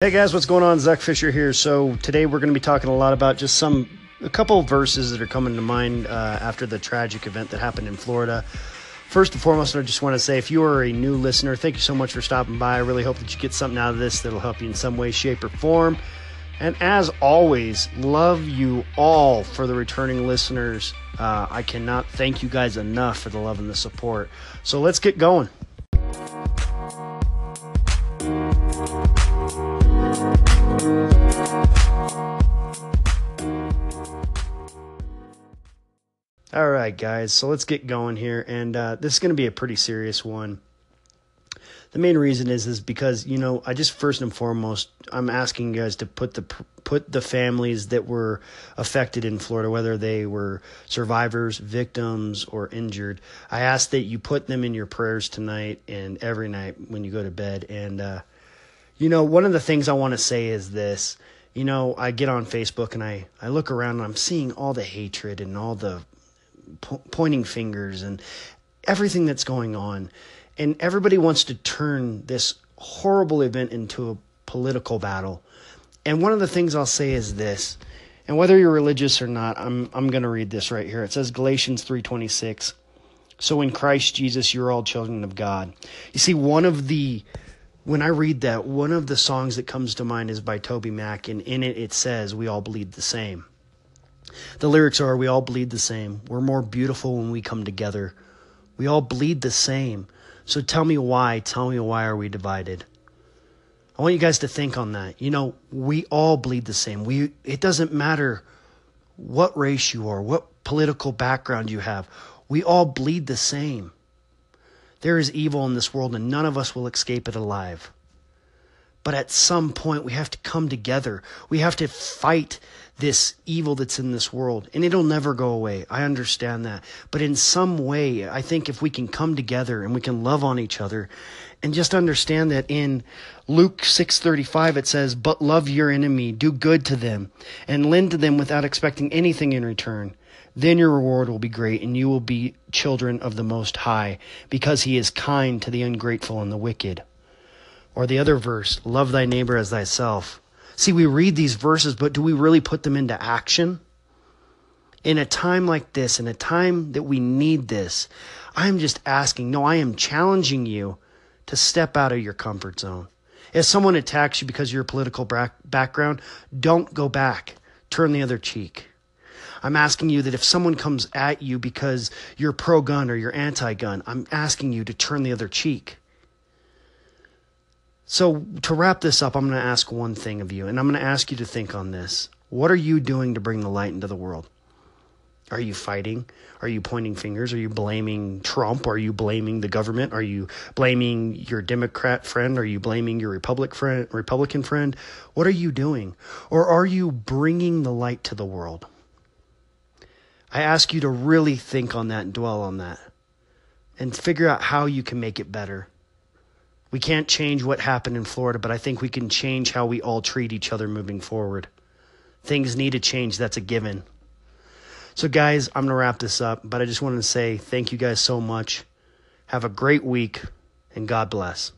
Hey guys, what's going on? Zach Fisher here. So today we're going to be talking a lot about just some a couple verses that are coming to mind uh, after the tragic event that happened in Florida. First and foremost, I just want to say if you are a new listener, thank you so much for stopping by. I really hope that you get something out of this that'll help you in some way, shape, or form. And as always, love you all for the returning listeners. Uh, I cannot thank you guys enough for the love and the support. So let's get going. Right, guys, so let's get going here. And uh, this is going to be a pretty serious one. The main reason is is because you know I just first and foremost I'm asking you guys to put the put the families that were affected in Florida, whether they were survivors, victims, or injured. I ask that you put them in your prayers tonight and every night when you go to bed. And uh, you know one of the things I want to say is this you know, I get on Facebook and I, I look around and I'm seeing all the hatred and all the po- pointing fingers and everything that's going on. And everybody wants to turn this horrible event into a political battle. And one of the things I'll say is this, and whether you're religious or not, I'm I'm going to read this right here. It says Galatians 3:26. So in Christ Jesus you're all children of God. You see one of the when I read that, one of the songs that comes to mind is by TobyMac and in it it says we all bleed the same. The lyrics are We all bleed the same. We're more beautiful when we come together. We all bleed the same. So tell me why. Tell me why are we divided? I want you guys to think on that. You know, we all bleed the same. We it doesn't matter what race you are, what political background you have. We all bleed the same. There is evil in this world and none of us will escape it alive. But at some point, we have to come together. We have to fight this evil that's in this world. And it'll never go away. I understand that. But in some way, I think if we can come together and we can love on each other and just understand that in Luke 6:35 it says, "But love your enemy, do good to them, and lend to them without expecting anything in return." Then your reward will be great, and you will be children of the Most High, because He is kind to the ungrateful and the wicked. Or the other verse, love thy neighbor as thyself. See, we read these verses, but do we really put them into action? In a time like this, in a time that we need this, I'm just asking, no, I am challenging you to step out of your comfort zone. If someone attacks you because of your political background, don't go back. Turn the other cheek. I'm asking you that if someone comes at you because you're pro gun or you're anti gun, I'm asking you to turn the other cheek. So, to wrap this up, I'm going to ask one thing of you, and I'm going to ask you to think on this. What are you doing to bring the light into the world? Are you fighting? Are you pointing fingers? Are you blaming Trump? Are you blaming the government? Are you blaming your Democrat friend? Are you blaming your Republic friend, Republican friend? What are you doing? Or are you bringing the light to the world? I ask you to really think on that and dwell on that and figure out how you can make it better. We can't change what happened in Florida, but I think we can change how we all treat each other moving forward. Things need to change. That's a given. So, guys, I'm going to wrap this up, but I just wanted to say thank you guys so much. Have a great week, and God bless.